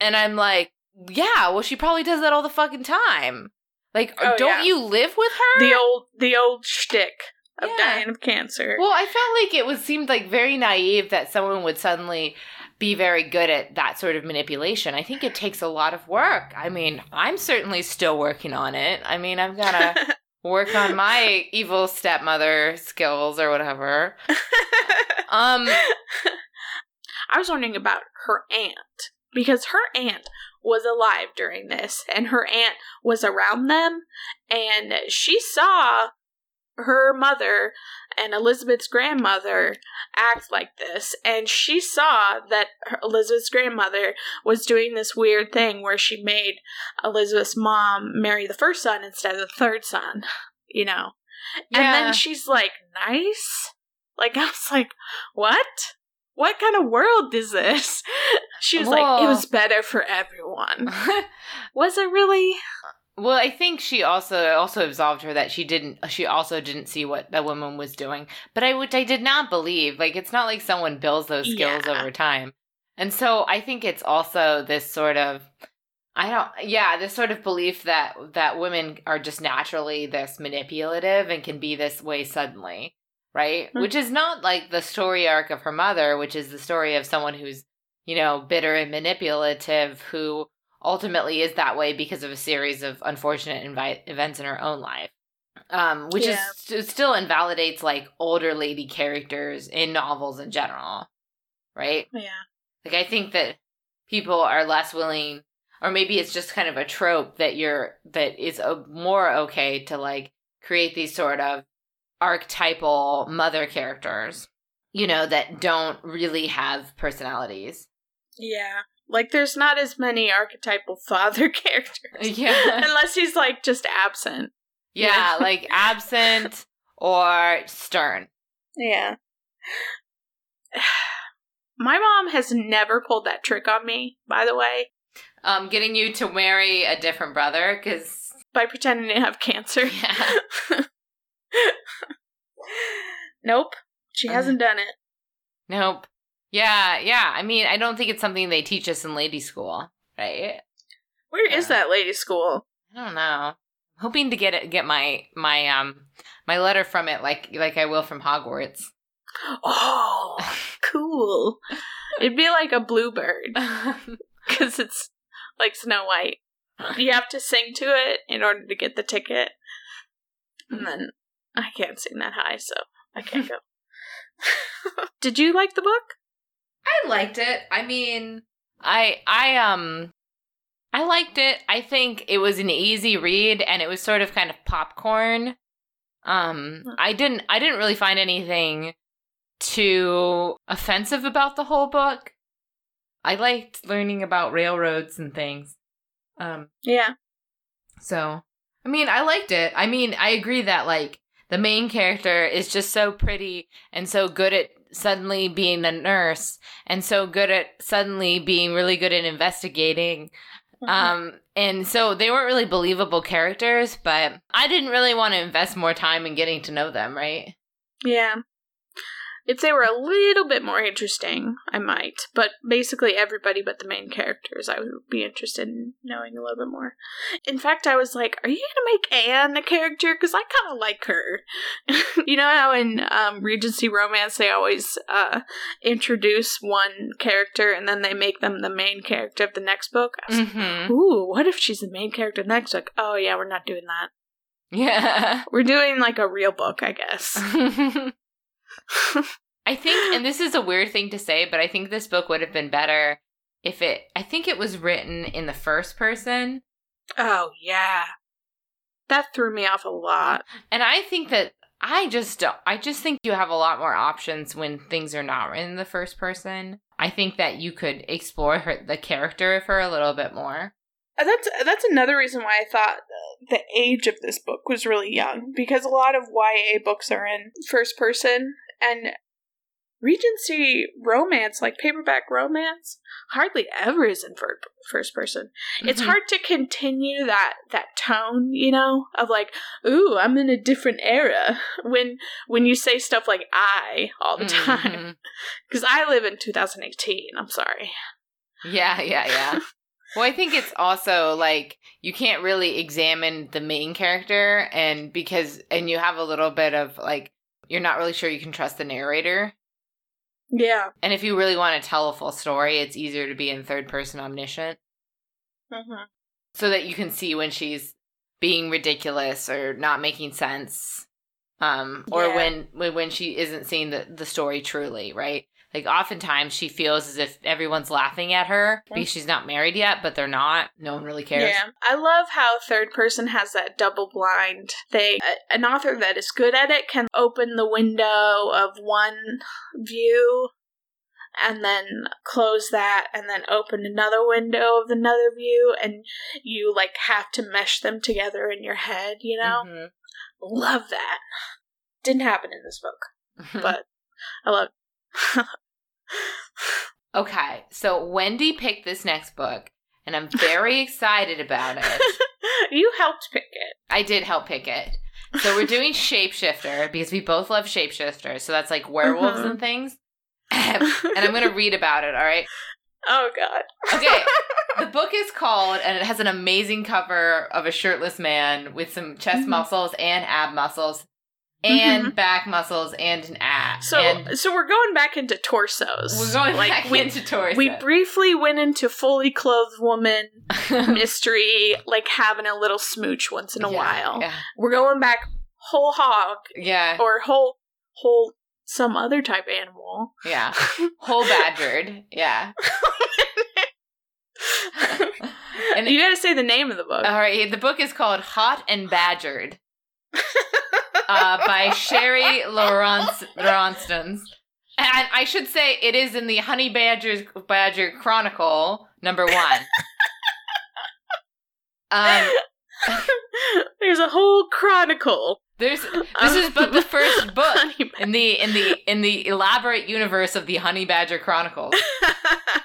and I'm like, yeah, well, she probably does that all the fucking time. Like, oh, don't yeah. you live with her? The old, the old shtick of yeah. dying of cancer. Well, I felt like it was seemed like very naive that someone would suddenly be very good at that sort of manipulation. I think it takes a lot of work. I mean, I'm certainly still working on it. I mean, I've got to work on my evil stepmother skills or whatever. um I was wondering about her aunt because her aunt was alive during this and her aunt was around them and she saw her mother and Elizabeth's grandmother act like this and she saw that Elizabeth's grandmother was doing this weird thing where she made Elizabeth's mom marry the first son instead of the third son you know And then she's like, nice? Like, I was like, what? What kind of world is this? She was like, it was better for everyone. Was it really? Well, I think she also also absolved her that she didn't. She also didn't see what the woman was doing, but I which I did not believe. Like it's not like someone builds those skills Yeah. over time, and so I think it's also this sort of. I don't. Yeah, this sort of belief that that women are just naturally this manipulative and can be this way suddenly, right? Mhm. Which is not like the story arc of her mother, which is the story of someone who's you know bitter and manipulative who ultimately is that way because of a series of unfortunate invi- events in her own life. Um, which Yeah. is it still invalidates like older lady characters in novels in general, right? Yeah. Like I think that people are less willing, or maybe it's just kind of a trope that you're that is uh more okay to like create these sort of archetypal mother characters, you know, that don't really have personalities. Yeah. Like, there's not as many archetypal father characters. Yeah. Unless he's, like, just absent. Yeah, Yeah. like absent or stern. Yeah. My mom has never pulled that trick on me, by the way, Um, getting you to marry a different brother because by pretending to have cancer. yeah, nope. She hasn't done it. nope, yeah, yeah. I mean, I don't think it's something they teach us in lady school, right? Where is Yeah. that lady school? I don't know. I'm hoping to get it, get my my um my letter from it, like like I will from Hogwarts. Oh, cool. It'd be like a bluebird because it's like Snow White. You have to sing to it in order to get the ticket. And then I can't sing that high, so I can't go. Did you like the book? I liked it. I mean, I I um I liked it. I think it was an easy read and it was sort of kind of popcorn. Um I didn't I didn't really find anything too offensive about the whole book. I liked learning about railroads and things. Um Yeah. so, I mean, I liked it. I mean, I agree that like the main character is just so pretty and so good at suddenly being a nurse and so good at suddenly being really good at investigating. Um and so they weren't really believable characters, but I didn't really want to invest more time in getting to know them, right? yeah. If they were a little bit more interesting, I might. But basically, everybody but the main characters, I would be interested in knowing a little bit more. In fact, I was like, "Are you gonna make Anne a character? Because I kind of like her." you know how in um, Regency romance they always uh, introduce one character and then they make them the main character of the next book. I was like. Ooh, what if she's the main character of the next book? Oh yeah, we're not doing that. Yeah. We're doing like a real book, I guess. I think, and this is a weird thing to say, but I think this book would have been better if it, I think it was written in the first person. Oh yeah. That threw me off a lot. And I think that I just don't, I just think you have a lot more options when things are not written in the first person. I think that you could explore her, the character of her a little bit more. That's that's another reason why I thought the age of this book was really young because a lot of YA books are in first person and Regency romance, like paperback romance, hardly ever is in fir- first person. It's Mhm. hard to continue that that tone, you know, of like, "Ooh, I'm in a different era." When when you say stuff like "I" all the time, Mhm. because I live in 2018. I'm sorry. Yeah, yeah, yeah. well, I think it's also like you can't really examine the main character, and because, and you have a little bit of like, you're not really sure you can trust the narrator. Yeah. And if you really want to tell a full story, it's easier to be in third person omniscient hmm so that you can see when she's being ridiculous or not making sense. Um, or Yeah. when, when when she isn't seeing the, the story truly, right? Like oftentimes she feels as if everyone's laughing at her because she's not married yet, but they're not. No one really cares. Yeah, I love how third person has that double blind thing. An author that is good at it can open the window of one view and then close that and then open another window of another view and you like have to mesh them together in your head, you know? Mhm. Love that. Didn't happen in this book, but I love okay, so Wendy picked this next book, and I'm very excited about it. you helped pick it. I did help pick it. So we're doing Shapeshifter because we both love Shapeshifter. So that's like werewolves Mhm. and things. and I'm going to read about it, all right? Oh god. Okay. The book is called, and it has an amazing cover of a shirtless man with some chest Mhm. muscles and ab muscles Mm-hmm. and back muscles and an ass. So and so we're going back into torsos. we're going like back we, into torso. we briefly went into fully clothed woman mystery, like having a little smooch once in a Yeah, while. Yeah. We're going back whole hog Yeah. or whole whole some other type animal. Yeah. Whole badgered. Yeah. And- you gotta say the name of the book. All right. The book is called Hot and Badgered uh, by Shelly Laurenston. And I should say it is in the Honey Badgers Badger Chronicle number one. Um, There's a whole chronicle. there's this is but the first book in the in the in the elaborate universe of the Honey Badger Chronicles.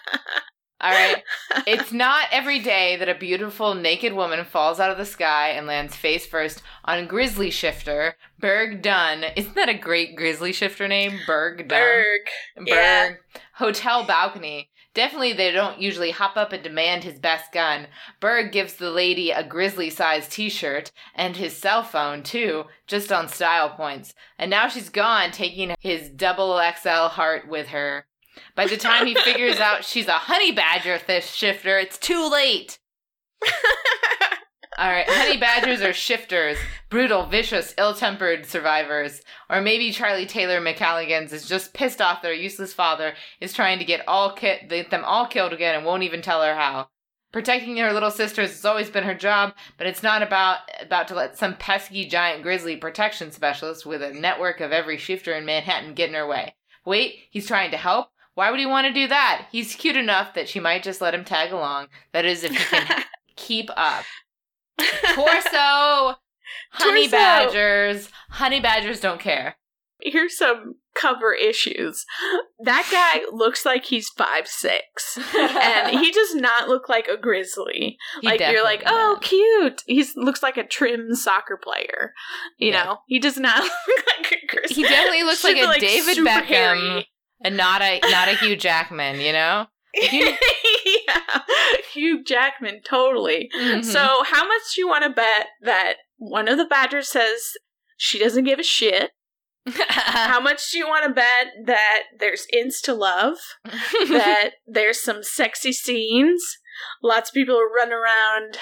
All right. It's not every day that a beautiful naked woman falls out of the sky and lands face first on Grizzly Shifter, Berg Dunn. Isn't that a great Grizzly Shifter name? Berg Dunn. Berg. Berg. yeah. Hotel balcony. Definitely, they don't usually hop up and demand his best gun. Berg gives the lady a grizzly sized t shirt and his cell phone, too, just on style points. And now she's gone, taking his double XL heart with her. By the time he figures out she's a honey badger th- shifter, it's too late. All right, honey badgers are shifters, brutal, vicious, ill-tempered survivors. Or maybe Charlie Taylor MacKilligans is just pissed off their useless father is trying to get all ki- get them all killed again and won't even tell her how. Protecting her little sisters has always been her job, but it's not about about to let some pesky giant grizzly protection specialist with a network of every shifter in Manhattan get in her way. Wait, he's trying to help? Why would he want to do that? He's cute enough that she might just let him tag along. That is, if he can keep up. Torso! Honey Torso. badgers. Honey badgers don't care. Here's some cover issues. That guy looks like he's five six, and he does not look like a grizzly. He like you're like, oh, does. cute. He looks like a trim soccer player. You Yeah. know, he does not look like a grizzly. He definitely looks like Should a David Beckham hairy. And not a not a Hugh Jackman, you know? yeah, Hugh Jackman, totally. Mhm. So, how much do you want to bet that one of the Badgers says she doesn't give a shit? How much do you want to bet that there's insta love? that there's some sexy scenes? Lots of people are running around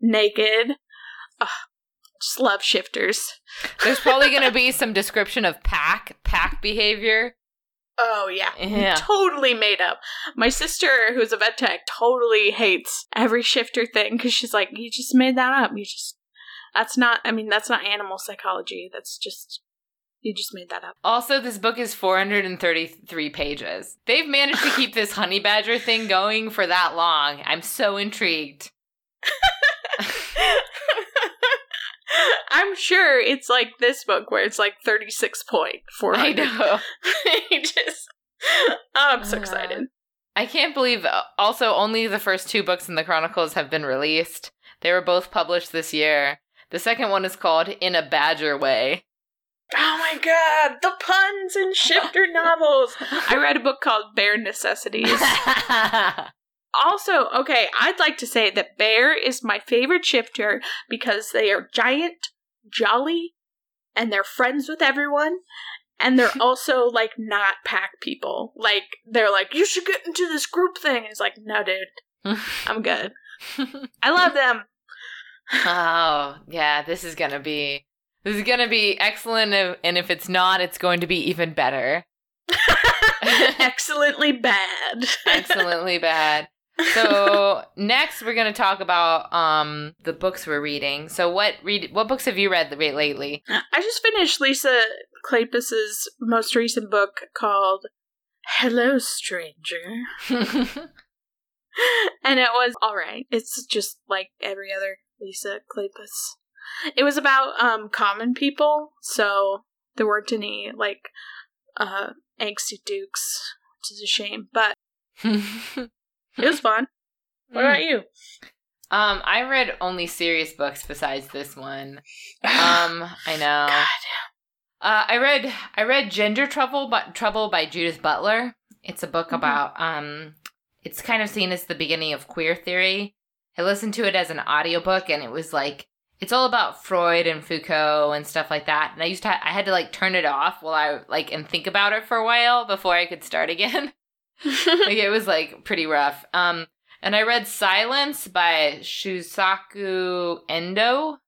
naked. Ugh, just love shifters. There's probably going to be some description of pack pack behavior. Oh yeah. Yeah. Totally made up. My sister, who's a vet tech, totally hates every shifter thing because she's like, you just made that up. You just, that's not, I mean, that's not animal psychology. That's just, you just made that up. Also, this book is 433 pages. They've managed to keep this honey badger thing going for that long. I'm so intrigued. I'm sure it's like this book where it's like 36.4. I know. pages. Oh, I'm so Uh, excited. I can't believe uh, also only the first two books in the Chronicles have been released. They were both published this year. The second one is called In a Badger Way. Oh my god, the puns in shifter novels. I read a book called Bare Necessities. Also, okay, I'd like to say that Bear is my favorite shifter because they are giant, jolly, and they're friends with everyone. And they're also like not pack people. Like they're like, you should get into this group thing. And it's like, no, dude, I'm good. I love them. oh, yeah, this is going to be this is to be excellent and if it's not, it's going to be even better. Excellently bad. Excellently bad. So, next we're going to talk about um the books we're reading. So, what read what books have you read lately? I just finished Lisa Kleypas's most recent book called Hello, stranger. and it was all right. It's just like every other Lisa Kleypas. It was about um common people, so there weren't any like uh angsty dukes, which is a shame, but it was fun. What about you? Um, I read only serious books besides this one. Um, I know. God. Uh, I read I read Gender Trouble but Trouble by Judith Butler. It's a book Mhm. about um it's kind of seen as the beginning of queer theory. I listened to it as an audiobook and it was like it's all about Freud and Foucault and stuff like that. And I used to ha- I had to like turn it off while I like and think about it for a while before I could start again. like it was like pretty rough. Um and I read Silence by Shusaku Endo,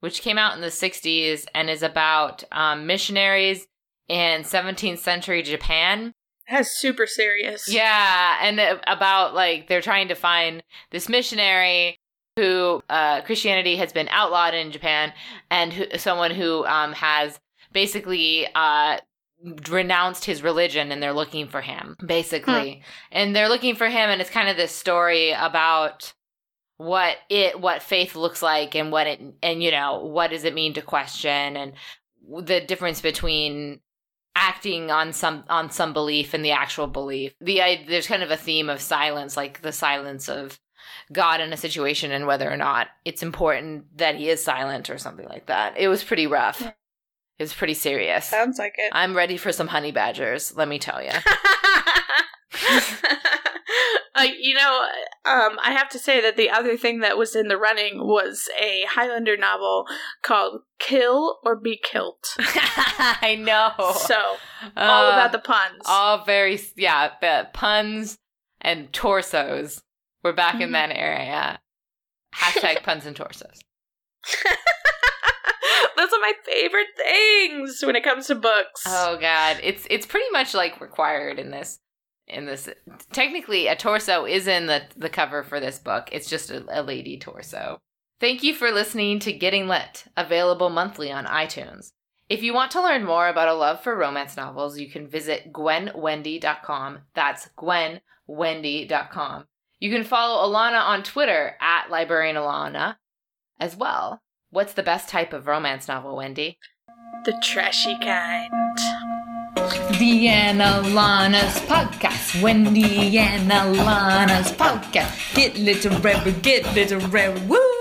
which came out in the 60s and is about um, missionaries in 17th century Japan. That's super serious. Yeah, and uh, about like they're trying to find this missionary who uh, Christianity has been outlawed in Japan, and who, someone who um, has basically uh, renounced his religion, and they're looking for him, basically, hmm. and they're looking for him, and it's kind of this story about what it what faith looks like and what it and you know what does it mean to question and the difference between acting on some on some belief and the actual belief. The I, there's kind of a theme of silence, like the silence of God in a situation and whether or not it's important that he is silent or something like that. It was pretty rough. Yeah. It was pretty serious. Sounds like it. I'm ready for some honey badgers, let me tell you. uh, you know, um, I have to say that the other thing that was in the running was a Highlander novel called "Kill or Be Killed." I know. So all Uh, about the puns. all very yeah, the puns and torsos. We're back in Mhm. that area. Hashtag puns and torsos. Those are my favorite things when it comes to books. Oh god, it's it's pretty much like required in this in this. Technically, a torso is in the the cover for this book. It's just a, a lady torso. Thank you for listening to Getting Lit, available monthly on iTunes. If you want to learn more about a love for romance novels, you can visit gwenwendy.com. That's gwenwendy.com. You can follow Ilana on Twitter at librarian Ilana as well. What's the best type of romance novel, Wendy? the trashy kind. The Lana's podcast. Wendy and Ilana's podcast. Get literary, get literary. Woo!